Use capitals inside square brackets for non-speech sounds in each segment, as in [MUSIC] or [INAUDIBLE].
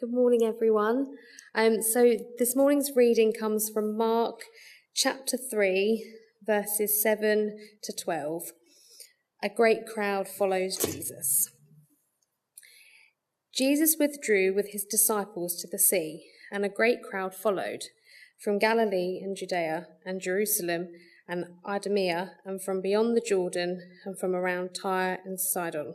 Good morning, everyone. Um, so, this morning's reading comes from Mark chapter 3, verses 7 to 12. A great crowd follows Jesus. Jesus withdrew with his disciples to the sea, and a great crowd followed from Galilee and Judea and Jerusalem and Idumea, and from beyond the Jordan, and from around Tyre and Sidon.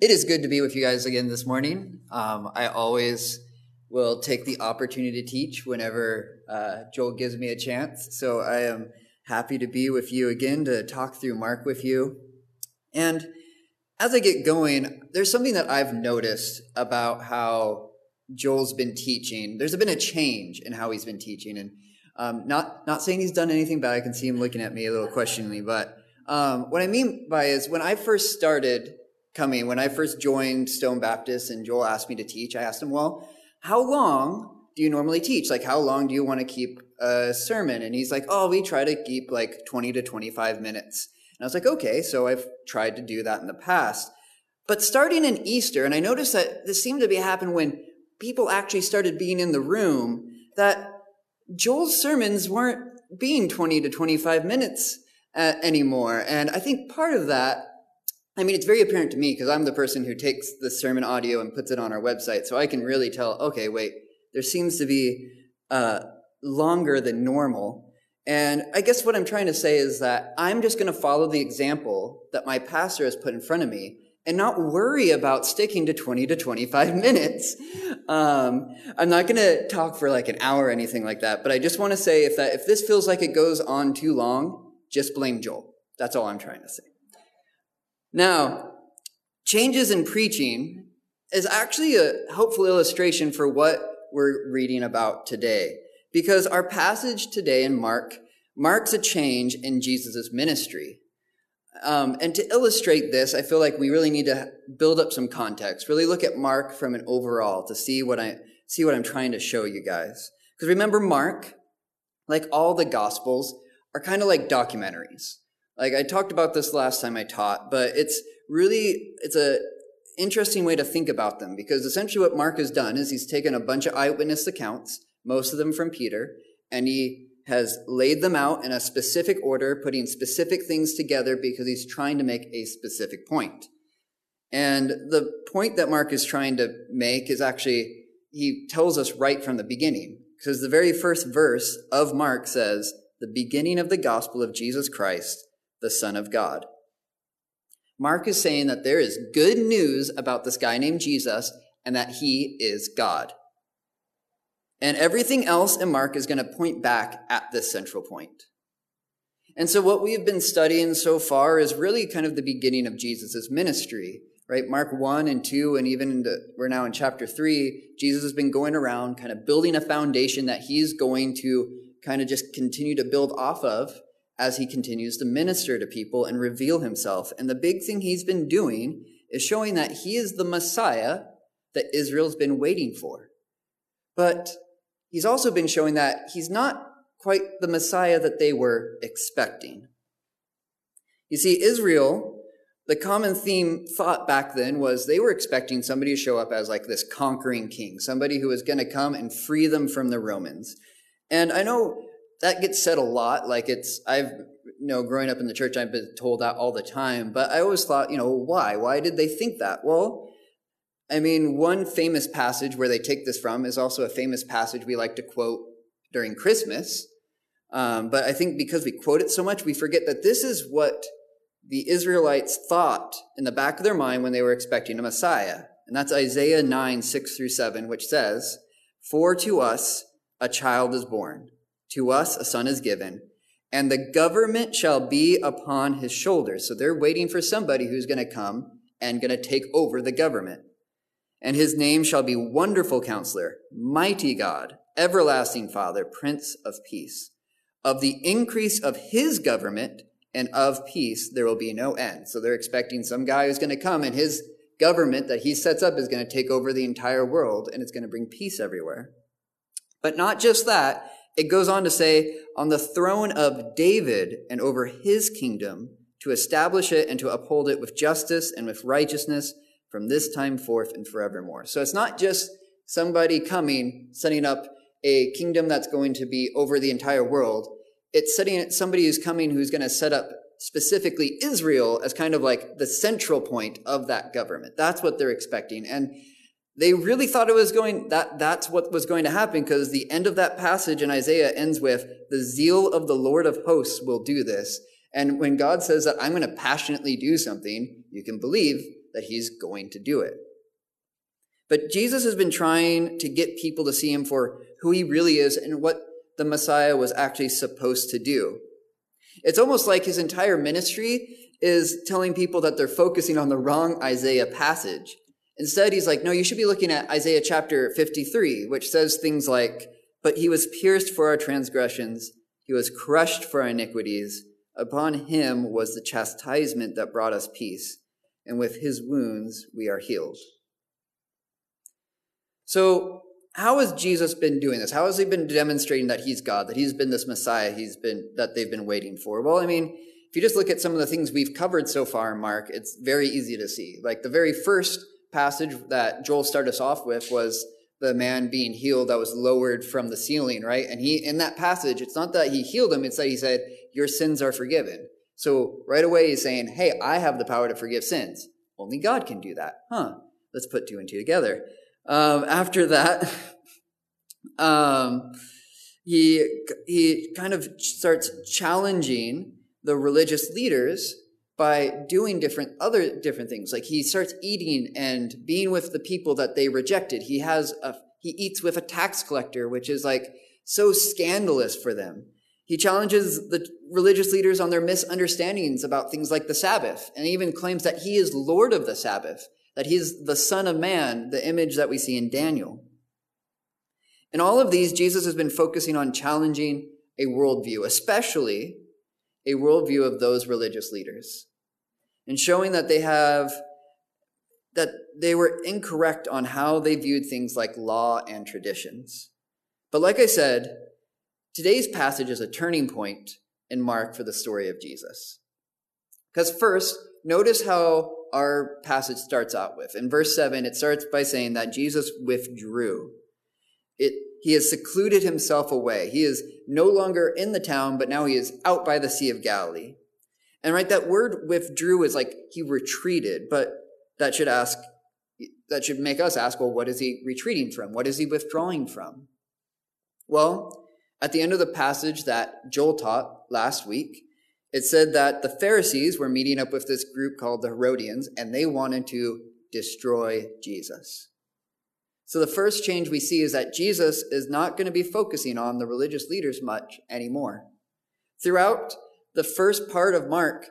it is good to be with you guys again this morning. Um, I always will take the opportunity to teach whenever uh, Joel gives me a chance. So I am happy to be with you again to talk through Mark with you. And as I get going, there's something that I've noticed about how Joel's been teaching. There's been a change in how he's been teaching, and um, not not saying he's done anything bad. I can see him looking at me a little questioningly, but um, what I mean by is when I first started coming. When I first joined Stone Baptist and Joel asked me to teach, I asked him, well, how long do you normally teach? Like, how long do you want to keep a sermon? And he's like, oh, we try to keep like 20 to 25 minutes. And I was like, okay, so I've tried to do that in the past. But starting in Easter, and I noticed that this seemed to be happening when people actually started being in the room, that Joel's sermons weren't being 20 to 25 minutes uh, anymore. And I think part of that I mean, it's very apparent to me because I'm the person who takes the sermon audio and puts it on our website. So I can really tell, okay, wait, there seems to be uh, longer than normal. And I guess what I'm trying to say is that I'm just going to follow the example that my pastor has put in front of me and not worry about sticking to 20 to 25 [LAUGHS] minutes. Um, I'm not going to talk for like an hour or anything like that, but I just want to say if that, if this feels like it goes on too long, just blame Joel. That's all I'm trying to say. Now, changes in preaching is actually a helpful illustration for what we're reading about today. Because our passage today in Mark marks a change in Jesus' ministry. Um, and to illustrate this, I feel like we really need to build up some context, really look at Mark from an overall to see what I see what I'm trying to show you guys. Because remember, Mark, like all the gospels, are kind of like documentaries. Like I talked about this last time I taught, but it's really it's a interesting way to think about them because essentially what Mark has done is he's taken a bunch of eyewitness accounts, most of them from Peter, and he has laid them out in a specific order, putting specific things together because he's trying to make a specific point. And the point that Mark is trying to make is actually, he tells us right from the beginning. Because the very first verse of Mark says, the beginning of the gospel of Jesus Christ, the Son of God. Mark is saying that there is good news about this guy named Jesus and that he is God. And everything else in Mark is going to point back at this central point. And so what we have been studying so far is really kind of the beginning of Jesus' ministry, right? Mark 1 and 2, and even into, we're now in chapter 3, Jesus has been going around kind of building a foundation that he's going to kind of just continue to build off of as he continues to minister to people and reveal himself. And the big thing he's been doing is showing that he is the Messiah that Israel's been waiting for. But he's also been showing that he's not quite the Messiah that they were expecting. You see, Israel, the common theme thought back then was they were expecting somebody to show up as like this conquering king, somebody who was going to come and free them from the Romans. And I know that gets said a lot. Like it's, I've, you know, growing up in the church, I've been told that all the time. But I always thought, you know, why? Why did they think that? Well, I mean, one famous passage where they take this from is also a famous passage we like to quote during Christmas. Um, but I think because we quote it so much, we forget that this is what the Israelites thought in the back of their mind when they were expecting a Messiah. And that's Isaiah 9, 6 through 7, which says, For to us a child is born to us a son is given, and the government shall be upon his shoulders. So they're waiting for somebody who's going to come and going to take over the government. And his name shall be Wonderful Counselor, Mighty God, everlasting Father, Prince of Peace. Of the increase of his government and of peace, there will be no end. So they're expecting some guy who's going to come and his government that he sets up is going to take over the entire world and it's going to bring peace everywhere. But not just that, it goes on to say, on the throne of David and over his kingdom, to establish it and to uphold it with justice and with righteousness from this time forth and forevermore. So it's not just somebody coming, setting up a kingdom that's going to be over the entire world. It's setting somebody who's coming who's going to set up specifically Israel as kind of like the central point of that government. That's what they're expecting. And they really thought it was going that that's what was going to happen because the end of that passage in Isaiah ends with the zeal of the Lord of hosts will do this. And when God says that I'm going to passionately do something, you can believe that he's going to do it. But Jesus has been trying to get people to see him for who he really is and what the Messiah was actually supposed to do. It's almost like his entire ministry is telling people that they're focusing on the wrong Isaiah passage. Instead, he's like, no, you should be looking at Isaiah chapter 53, which says things like, But he was pierced for our transgressions, he was crushed for our iniquities. Upon him was the chastisement that brought us peace, and with his wounds we are healed. So, how has Jesus been doing this? How has he been demonstrating that he's God, that he's been this Messiah he's been that they've been waiting for? Well, I mean, if you just look at some of the things we've covered so far Mark, it's very easy to see. Like the very first passage that Joel started us off with was the man being healed that was lowered from the ceiling, right? And he in that passage, it's not that he healed him, it's that he said, Your sins are forgiven. So right away he's saying, Hey, I have the power to forgive sins. Only God can do that. Huh. Let's put two and two together. Um, after that, [LAUGHS] um, he, he kind of starts challenging the religious leaders by doing different other different things. Like he starts eating and being with the people that they rejected. He has a he eats with a tax collector which is like so scandalous for them. He challenges the religious leaders on their misunderstandings about things like the sabbath and even claims that he is lord of the sabbath that he's the Son of Man, the image that we see in Daniel. In all of these, Jesus has been focusing on challenging a worldview, especially a worldview of those religious leaders, and showing that they have that they were incorrect on how they viewed things like law and traditions. But like I said, today's passage is a turning point in Mark for the story of Jesus. Because first, notice how our passage starts out with. In verse 7, it starts by saying that Jesus withdrew. It, he has secluded himself away. He is no longer in the town, but now he is out by the Sea of Galilee. And right, that word withdrew is like he retreated, but that should ask, that should make us ask, well, what is he retreating from? What is he withdrawing from? Well, at the end of the passage that Joel taught last week, it said that the Pharisees were meeting up with this group called the Herodians, and they wanted to destroy Jesus. So the first change we see is that Jesus is not going to be focusing on the religious leaders much anymore. Throughout the first part of Mark,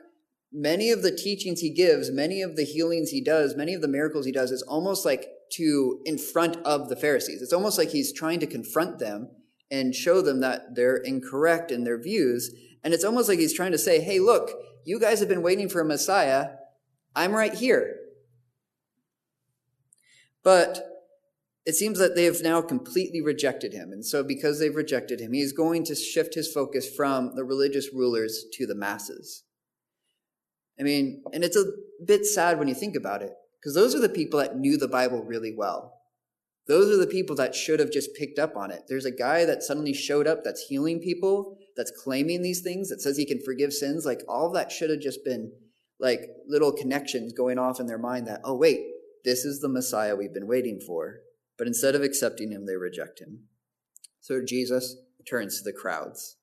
many of the teachings he gives, many of the healings he does, many of the miracles he does is almost like to in front of the Pharisees. It's almost like he's trying to confront them and show them that they're incorrect in their views and it's almost like he's trying to say, hey, look, you guys have been waiting for a Messiah. I'm right here. But it seems that they have now completely rejected him. And so, because they've rejected him, he's going to shift his focus from the religious rulers to the masses. I mean, and it's a bit sad when you think about it, because those are the people that knew the Bible really well. Those are the people that should have just picked up on it. There's a guy that suddenly showed up that's healing people, that's claiming these things, that says he can forgive sins. Like all that should have just been like little connections going off in their mind that, oh, wait, this is the Messiah we've been waiting for. But instead of accepting him, they reject him. So Jesus turns to the crowds.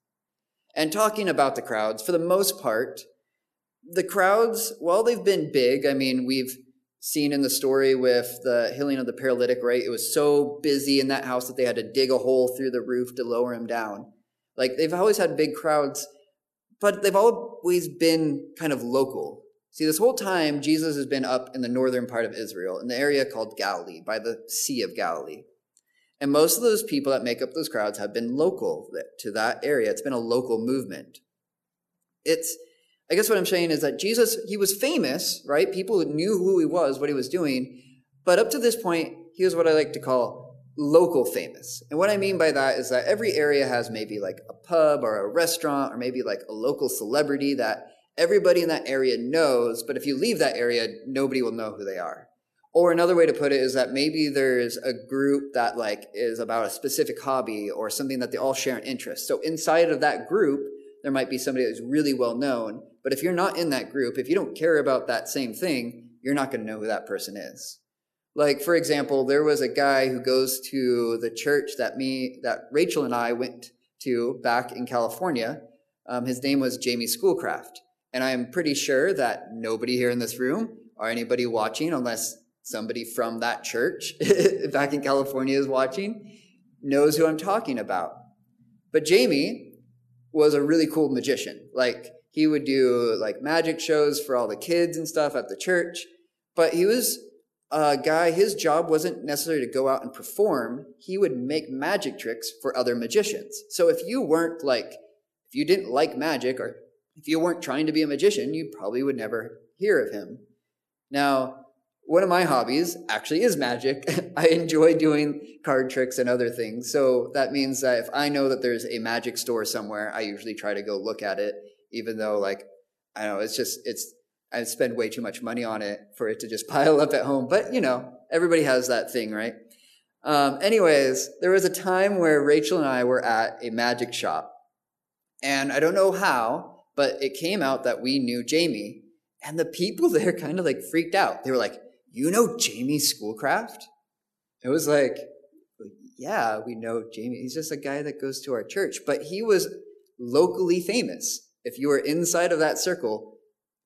And talking about the crowds, for the most part, the crowds, while they've been big, I mean, we've seen in the story with the healing of the paralytic, right? It was so busy in that house that they had to dig a hole through the roof to lower him down. Like they've always had big crowds, but they've always been kind of local. See, this whole time, Jesus has been up in the northern part of Israel, in the area called Galilee, by the Sea of Galilee. And most of those people that make up those crowds have been local to that area. It's been a local movement. It's, I guess what I'm saying is that Jesus, he was famous, right? People knew who he was, what he was doing. But up to this point, he was what I like to call local famous. And what I mean by that is that every area has maybe like a pub or a restaurant or maybe like a local celebrity that everybody in that area knows. But if you leave that area, nobody will know who they are. Or another way to put it is that maybe there's a group that like is about a specific hobby or something that they all share an interest. So inside of that group, there might be somebody that's really well known. But if you're not in that group, if you don't care about that same thing, you're not going to know who that person is. Like, for example, there was a guy who goes to the church that me, that Rachel and I went to back in California. Um, his name was Jamie Schoolcraft. And I am pretty sure that nobody here in this room or anybody watching, unless somebody from that church [LAUGHS] back in California is watching knows who I'm talking about. But Jamie was a really cool magician. Like he would do like magic shows for all the kids and stuff at the church, but he was a guy, his job wasn't necessarily to go out and perform. He would make magic tricks for other magicians. So if you weren't like, if you didn't like magic or if you weren't trying to be a magician, you probably would never hear of him. Now, one of my hobbies actually is magic. [LAUGHS] I enjoy doing card tricks and other things. So that means that if I know that there's a magic store somewhere, I usually try to go look at it, even though like, I know it's just, it's, I spend way too much money on it for it to just [LAUGHS] pile up at home. But you know, everybody has that thing, right? Um, anyways, there was a time where Rachel and I were at a magic shop. And I don't know how, but it came out that we knew Jamie. And the people [LAUGHS] there kind of like freaked out. They were like, you know Jamie Schoolcraft? It was like, yeah, we know Jamie. He's just a guy that goes to our church, but he was locally famous. If you were inside of that circle,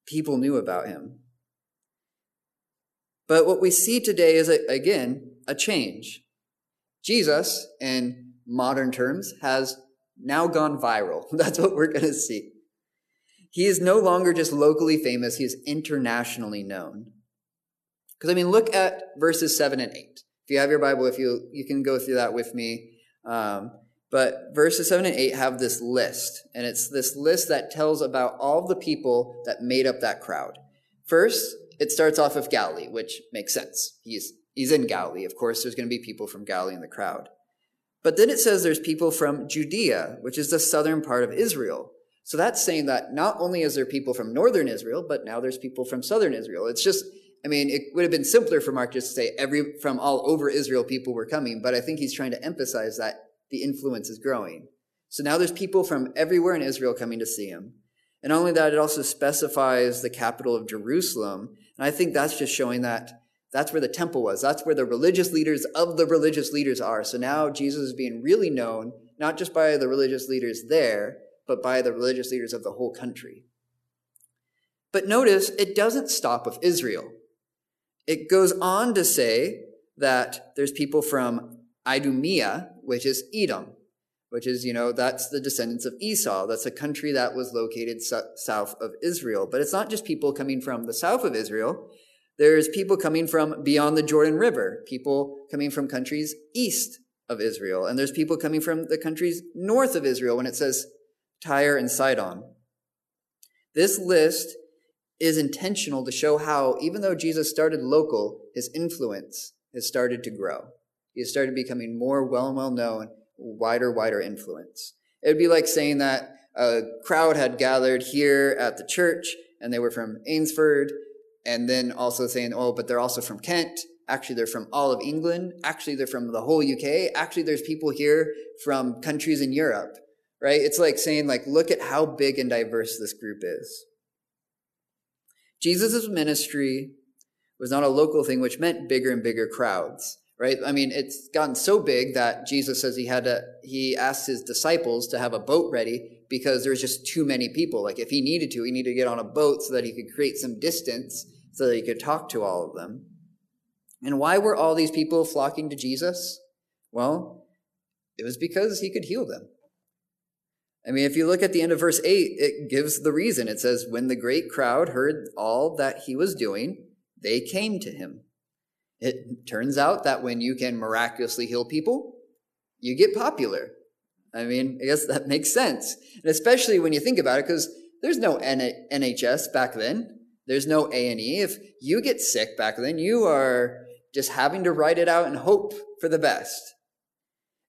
people knew about him. But what we see today is, again, a change. Jesus, in modern terms, has now gone viral. [LAUGHS] That's what we're going to see. He is no longer just locally famous, he is internationally known. Because I mean, look at verses seven and eight. If you have your Bible, if you you can go through that with me. Um, but verses seven and eight have this list, and it's this list that tells about all the people that made up that crowd. First, it starts off with Galilee, which makes sense. He's he's in Galilee. Of course, there's going to be people from Galilee in the crowd. But then it says there's people from Judea, which is the southern part of Israel. So that's saying that not only is there people from northern Israel, but now there's people from southern Israel. It's just I mean, it would have been simpler for Mark just to say every from all over Israel people were coming, but I think he's trying to emphasize that the influence is growing. So now there's people from everywhere in Israel coming to see him. And only that, it also specifies the capital of Jerusalem. And I think that's just showing that that's where the temple was. That's where the religious leaders of the religious leaders are. So now Jesus is being really known, not just by the religious leaders there, but by the religious leaders of the whole country. But notice it doesn't stop with Israel. It goes on to say that there's people from Idumea, which is Edom, which is, you know, that's the descendants of Esau. That's a country that was located south of Israel. But it's not just people coming from the south of Israel. There's people coming from beyond the Jordan River, people coming from countries east of Israel. And there's people coming from the countries north of Israel when it says Tyre and Sidon. This list is intentional to show how, even though Jesus started local, his influence has started to grow. He has started becoming more well and well known, wider, wider influence. It would be like saying that a crowd had gathered here at the church and they were from Ainsford, and then also saying, oh, but they're also from Kent. Actually, they're from all of England. Actually, they're from the whole UK. Actually, there's people here from countries in Europe, right? It's like saying, like, look at how big and diverse this group is. Jesus' ministry was not a local thing, which meant bigger and bigger crowds, right? I mean, it's gotten so big that Jesus says he had to, he asked his disciples to have a boat ready because there's just too many people. Like if he needed to, he needed to get on a boat so that he could create some distance so that he could talk to all of them. And why were all these people flocking to Jesus? Well, it was because he could heal them. I mean, if you look at the end of verse 8, it gives the reason. It says, When the great crowd heard all that he was doing, they came to him. It turns out that when you can miraculously heal people, you get popular. I mean, I guess that makes sense. And especially when you think about it, because there's no NHS back then. There's no A&E. If you get sick back then, you are just having to write it out and hope for the best.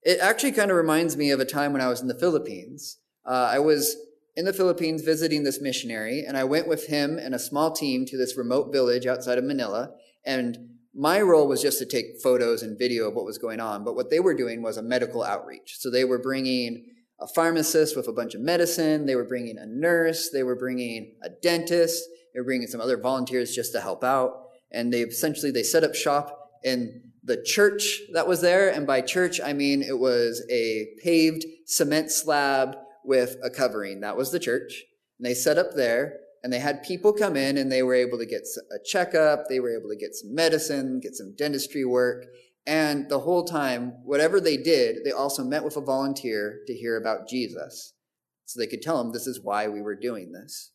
It actually kind of reminds me of a time when I was in the Philippines. Uh, I was in the Philippines visiting this missionary, and I went with him and a small team to this remote village outside of Manila. And my role was just to take photos and video of what was going on. But what they were doing was a medical outreach. So they were bringing a pharmacist with a bunch of medicine. They were bringing a nurse. They were bringing a dentist. They were bringing some other volunteers just to help out. And they essentially, they set up shop in the church that was there. And by church, I mean it was a paved cement slab with a covering. That was the church. And they set up there and they had people come in and they were able to get a checkup. They were able to get some medicine, get some dentistry work. And the whole time, whatever they did, they also met with a volunteer to hear about Jesus. So they could tell him this is why we were doing this.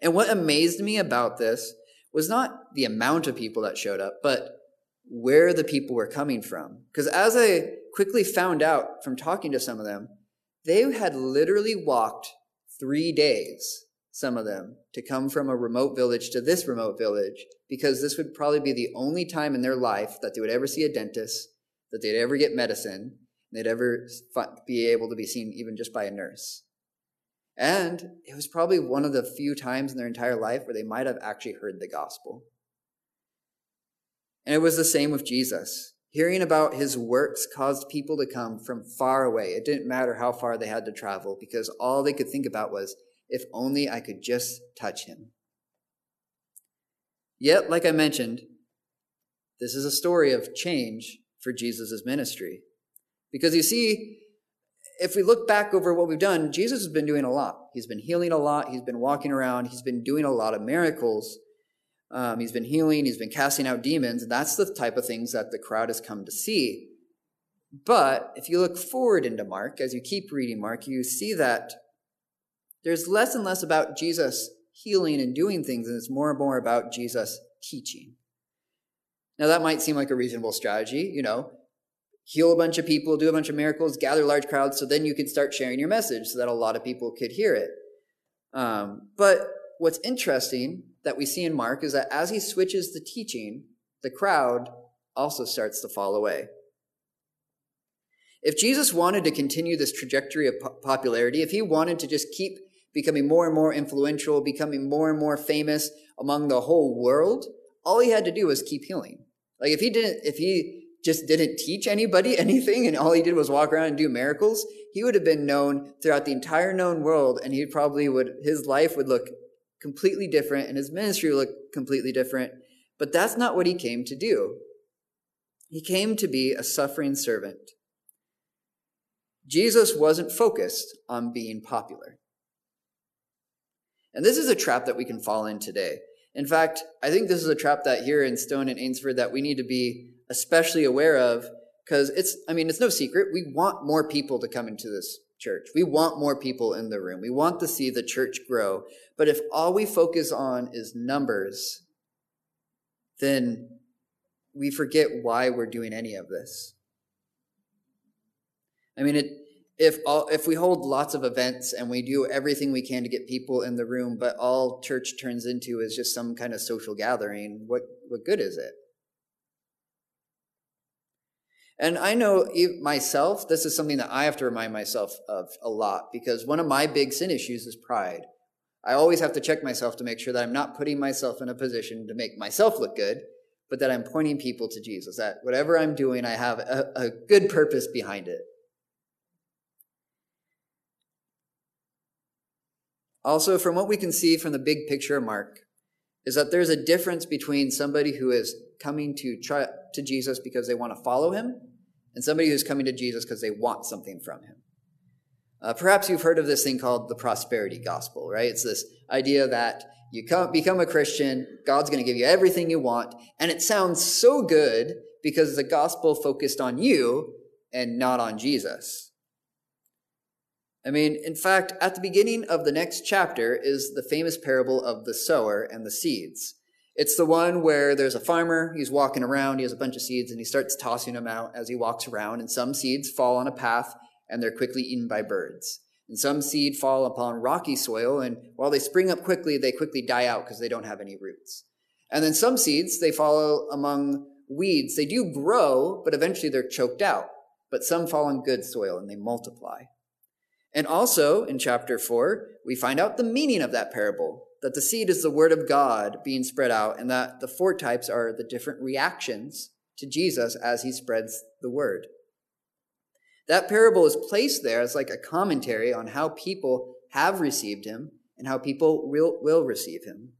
And what amazed me about this was not the amount of people that showed up, but where the people were coming from. Because as I quickly found out from talking to some of them, they had literally walked three days, some of them, to come from a remote village to this remote village, because this would probably be the only time in their life that they would ever see a dentist, that they'd ever get medicine, they'd ever be able to be seen even just by a nurse. And it was probably one of the few times in their entire life where they might have actually heard the gospel. And it was the same with Jesus. Hearing about his works caused people to come from far away. It didn't matter how far they had to travel because all they could think about was, if only I could just touch him. Yet, like I mentioned, this is a story of change for Jesus' ministry. Because you see, if we look back over what we've done, Jesus has been doing a lot. He's been healing a lot. He's been walking around. He's been doing a lot of miracles. Um, he's been healing, he's been casting out demons, that's the type of things that the crowd has come to see. But if you look forward into Mark, as you keep reading Mark, you see that there's less and less about Jesus healing and doing things, and it's more and more about Jesus teaching. Now, that might seem like a reasonable strategy, you know, heal a bunch of people, do a bunch of miracles, gather large crowds, so then you can start sharing your message so that a lot of people could hear it. Um, but what's interesting that we see in Mark is that as he switches the teaching, the crowd also starts to fall away. If Jesus wanted to continue this trajectory of popularity, if he wanted to just keep becoming more and more influential, becoming more and more famous among the whole world, all he had to do was keep healing. Like if he didn't, if he just didn't teach anybody [LAUGHS] anything and all he did was walk around and do miracles, he would have been known throughout the entire known world and he probably would, his life would look completely different and his ministry looked completely different. But that's not what he came to do. He came to be a suffering servant. Jesus wasn't focused on being popular. And this is a trap that we can fall in today. In fact, I think this is a trap that here in Stone and Ainsford that we need to be especially aware of because it's, I mean, it's no secret. We want more people to come into this church. We want more people in the room. We want to see the church grow. But if all we focus on is numbers, then we forget why we're doing any of this. I mean, it, if all, if we hold lots of events and we do everything we can to get people in the room, but all church turns into is just some kind of social gathering, what what good is it? And I know myself, this is something that I have to remind myself of a lot because one of my big sin issues is pride. I always have to check myself to make sure that I'm not putting myself in a position to make myself look good, but that I'm pointing people to Jesus, that whatever I'm doing, I have a, a good purpose behind it. Also, from what we can see from the big picture of Mark, is that there's a difference between somebody who is coming to try to Jesus because they want to follow him and somebody who's coming to Jesus because they want something from him. Uh, perhaps you've heard of this thing called the prosperity gospel, right? It's this idea that you come, become a Christian, God's going to give you everything you want, and it sounds so good because the gospel focused on you and not on Jesus. I mean, in fact, at the beginning of the next chapter is the famous parable of the sower and the seeds. It's the one where there's a farmer, he's walking around, he has a bunch of seeds, and he starts tossing them out as he walks around, and some seeds fall on a path and they're quickly eaten by birds. And some seed fall upon rocky soil, and while they spring up quickly, they quickly die out because they don't have any roots. And then some seeds, they fall among weeds. They do grow, but eventually they're choked out. But some fall on good soil and they multiply. And also in chapter 4, we find out the meaning of that parable that the seed is the word of God being spread out, and that the four types are the different reactions to Jesus as he spreads the word. That parable is placed there as like a commentary on how people have received him and how people will, will receive him.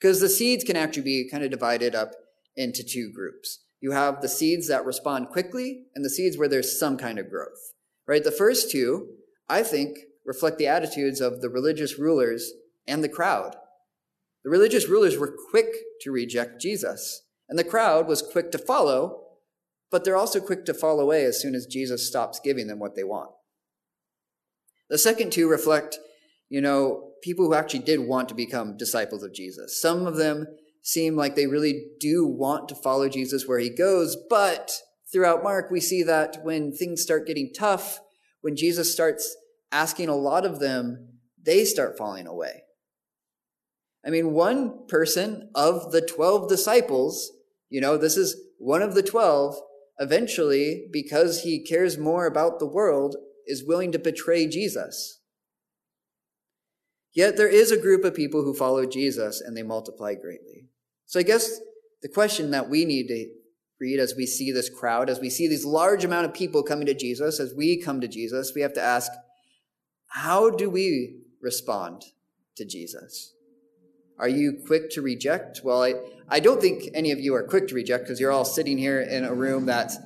Because the seeds can actually be kind of divided up into two groups. You have the seeds that respond quickly and the seeds where there's some kind of growth, right? The first two, I think, reflect the attitudes of the religious rulers and the crowd. The religious rulers were quick to reject Jesus, and the crowd was quick to follow, but they're also quick to fall away as soon as Jesus stops giving them what they want. The second two reflect, you know, people who actually did want to become disciples of Jesus. Some of them seem like they really do want to follow Jesus where he goes, but throughout Mark, we see that when things start getting tough, when Jesus starts asking a lot of them, they start falling away. I mean, one person of the 12 disciples, you know, this is one of the 12, eventually, because he cares more about the world, is willing to betray Jesus. Yet there is a group of people who follow Jesus and they multiply greatly. So I guess the question that we need to read as we see this crowd, as we see these large amount of people coming to Jesus, as we come to Jesus, we have to ask, how do we respond to Jesus? Are you quick to reject? Well, I, I don't think any of you are quick to reject because you're all sitting here in a room that's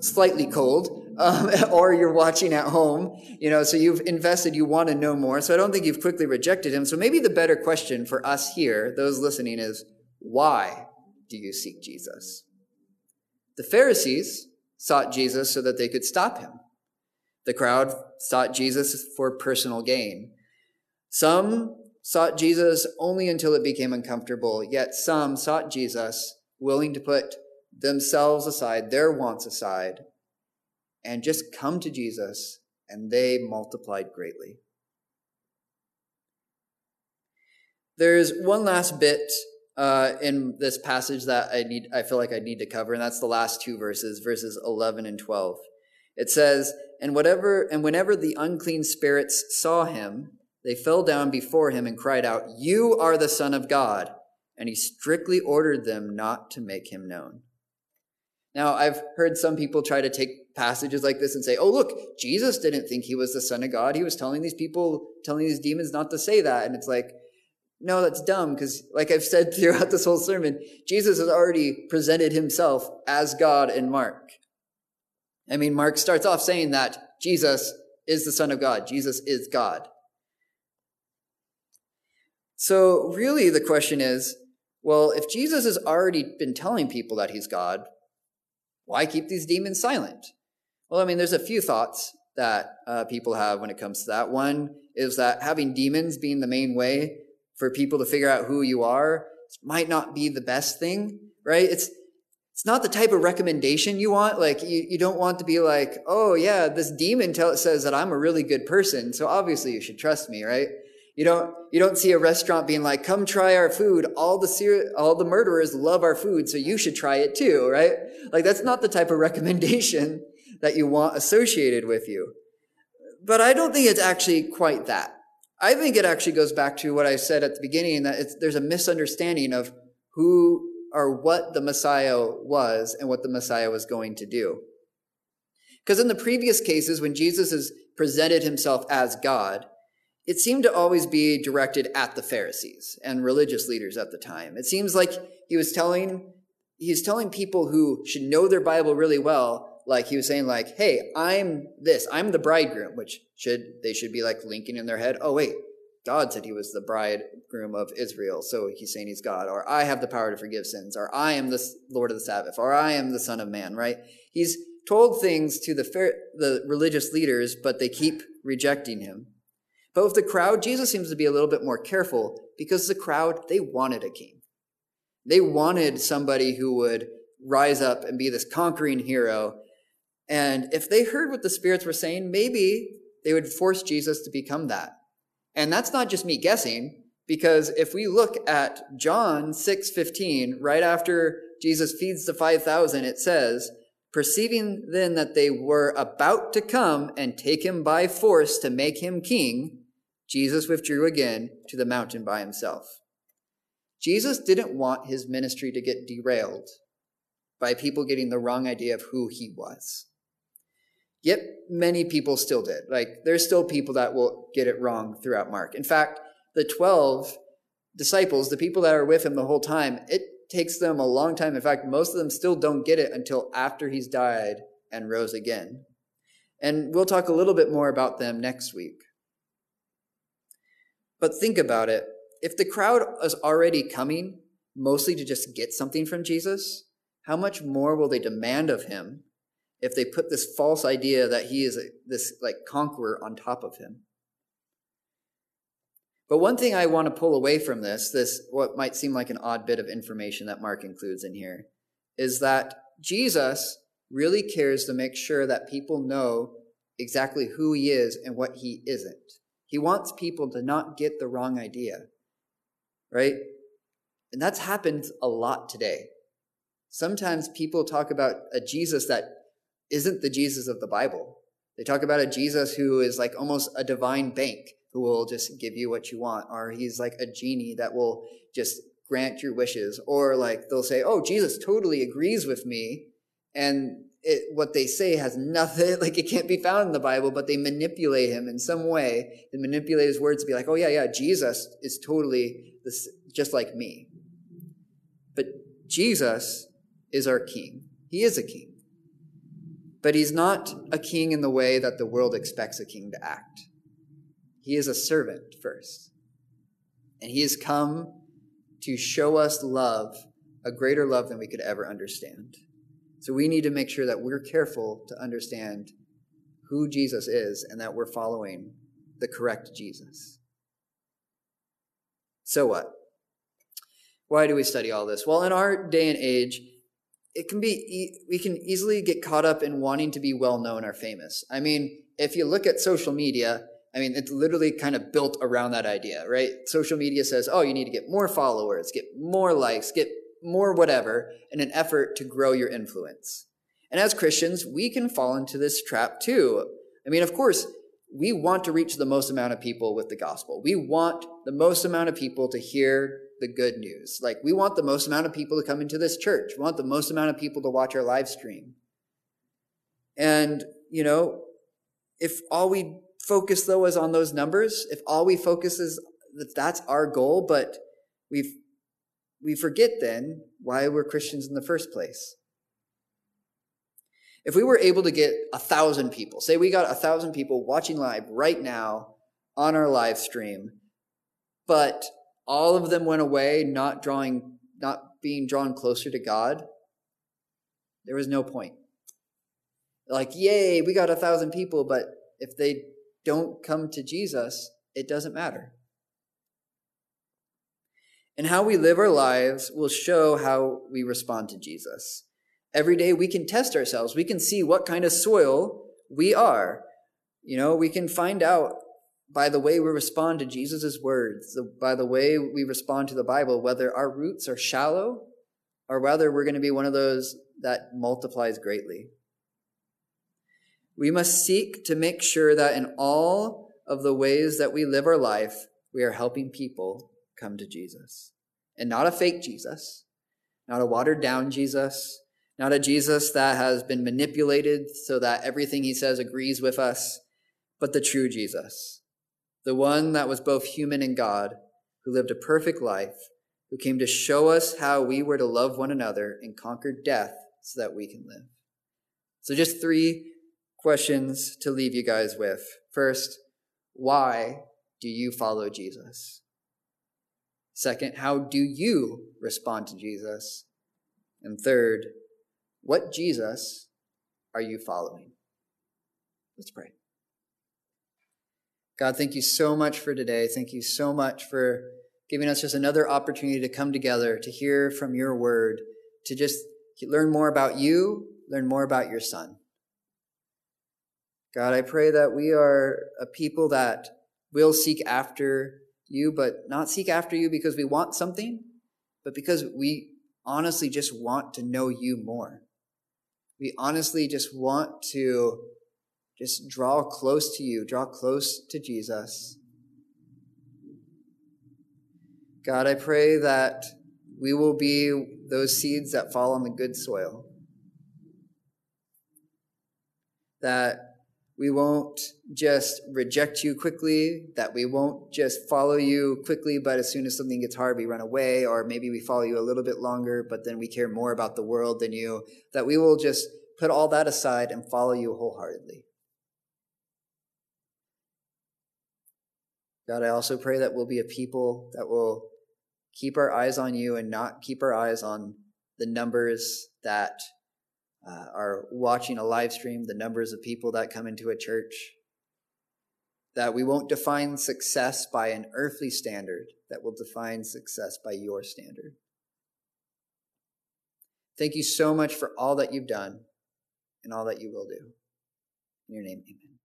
slightly cold, um, [LAUGHS] or you're watching at home, you know, so you've invested, you want to know more. So I don't think you've quickly rejected him. So maybe the better question for us here, those listening, is why do you seek Jesus? The Pharisees sought Jesus so that they could stop him. The crowd sought Jesus for personal gain. Some sought Jesus only until it became uncomfortable, yet some sought Jesus willing to put themselves aside, their wants aside, and just come to Jesus, and they multiplied greatly. There's one last bit uh, in this passage that I need, I feel like I need to cover, and that's the last two verses, verses 11 and 12. It says, "And whatever, and whenever the unclean spirits saw him, they fell down before him and cried out, You are the Son of God. And he strictly ordered them not to make him known. Now, I've heard some people try to take passages like this and say, oh, look, Jesus didn't think he was the Son of God. He was telling these people, telling these demons not to say that. And it's like, no, that's dumb because, like I've said [LAUGHS] throughout this whole sermon, Jesus has already presented himself as God in Mark. I mean, Mark starts off saying that Jesus is the Son of God, Jesus is God. So, really, the question is well, if Jesus has already been telling people that he's God, why keep these demons silent? Well, I mean, there's a few thoughts that uh, people have when it comes to that. One is that having demons being the main way for people to figure out who you are might not be the best thing, right? It's it's not the type of recommendation you want. Like you, you don't want to be like, oh yeah, this demon tell, says that I'm a really good person, so obviously you should trust me, right? You don't, you don't see a restaurant being like, come try our food. All the, ser- all the murderers love our food, so you should try it too, right? Like that's not the type of [LAUGHS] recommendation that you want associated with you. But I don't think it's actually quite that. I think it actually goes back to what I said at the beginning that there's a misunderstanding of who or what the Messiah was and what the Messiah was going to do. Because in the previous cases, when Jesus has presented himself as God, it seemed to always be directed at the Pharisees and religious leaders at the time. It seems like he was telling he was telling people who should know their Bible really well, like he was saying, like, hey, I'm this, I'm the bridegroom, which should they should be like linking in their head, oh wait, God said he was the bridegroom of Israel, so he's saying he's God, or I have the power to forgive sins, or I am the Lord of the Sabbath, or I am the Son of Man, right? He's told things to the the religious leaders, but they keep rejecting him. But with the crowd, Jesus seems to be a little bit more careful because the crowd, they wanted a king. They wanted somebody who would rise up and be this conquering hero. And if they heard what the spirits were saying, maybe they would force Jesus to become that. And that's not just me guessing, because if we look at John 6:15, right after Jesus feeds the 5,000, it says, Perceiving then that they were about to come and take him by force to make him king, Jesus withdrew again to the mountain by himself. Jesus didn't want his ministry to get derailed by people getting the wrong idea of who he was. Yet many people still did. Like, there's still people that will get it wrong throughout Mark. In fact, the 12 disciples, the people that are with him the whole time, it takes them a long time. In fact, most of them still don't get it until after he's died and rose again. And we'll talk a little bit more about them next week. But think about it. If the crowd is already coming mostly to just get something from Jesus, how much more will they demand of him if they put this false idea that he is this like conqueror on top of him? But one thing I want to pull away from this, this what might seem like an odd bit of information that Mark includes in here, is that Jesus really cares to make sure that people know exactly who he is and what he isn't. He wants people to not get the wrong idea, right? And that's happened a lot today. Sometimes people talk about a Jesus that isn't the Jesus of the Bible. They talk about a Jesus who is like almost a divine bank who will just give you what you want, or he's like a genie that will just grant your wishes, or like they'll say, "Oh, Jesus totally agrees with me," and it, what they say has nothing, [LAUGHS] like it can't be found in the Bible, but they manipulate him in some way. They manipulate his words to be like, "Oh yeah, yeah, Jesus is totally this, just like me." But Jesus is our King. He is a King. But he's not a king in the way that the world expects a king to act. He is a servant first. And he has come to show us love, a greater love than we could ever understand. So we need to make sure that we're careful to understand who Jesus is and that we're following the correct Jesus. So what? Why do we study all this? Well, in our day and age, it can be we can easily get caught up in wanting to be well known or famous. I mean, if you look at social media, I mean, it's literally kind of built around that idea, right? Social media says, oh, you need to get more followers, get more likes, get more whatever in an effort to grow your influence. And as Christians, we can fall into this trap too. I mean, of course, we want to reach the most amount of people with the gospel. We want the most amount of people to hear the good news. Like, we want the most amount of people to come into this church. We want the most amount of people to watch our live stream. And, you know, if all we focus though is on those numbers, if all we focus is that that's our goal, but we we forget then why we're Christians in the first place. If we were able to get a thousand people, say we got a thousand people watching live right now on our live stream, but all of them went away not drawing, not being drawn closer to God, there was no point. Like, yay, we got a thousand people, but if they don't come to Jesus, it doesn't matter. And how we live our lives will show how we respond to Jesus. Every day we can test ourselves. We can see what kind of soil we are. You know, we can find out by the way we respond to Jesus' words, by the way we respond to the Bible, whether our roots are shallow or whether we're going to be one of those that multiplies greatly. We must seek to make sure that in all of the ways that we live our life, we are helping people come to Jesus. And not a fake Jesus, not a watered down Jesus, not a Jesus that has been manipulated so that everything he says agrees with us, but the true Jesus, the one that was both human and God, who lived a perfect life, who came to show us how we were to love one another and conquer death so that we can live. So, just three questions to leave you guys with. First, why do you follow Jesus? Second, how do you respond to Jesus? And third, what Jesus are you following? Let's pray. God, thank you so much for today. Thank you so much for giving us just another opportunity to come together, to hear from your word, to just learn more about you, learn more about your son. God, I pray that we are a people that will seek after you, but not seek after you because we want something, but because we honestly just want to know you more. We honestly just want to just draw close to you, draw close to Jesus. God, I pray that we will be those seeds that fall on the good soil. That we won't just reject you quickly, that we won't just follow you quickly, but as soon as something gets hard, we run away, or maybe we follow you a little bit longer, but then we care more about the world than you, that we will just put all that aside and follow you wholeheartedly. God, I also pray that we'll be a people that will keep our eyes on you and not keep our eyes on the numbers that uh, are watching a live stream, the numbers of people that come into a church. That we won't define success by an earthly standard, that will define success by your standard. Thank you so much for all that you've done and all that you will do. In your name, amen.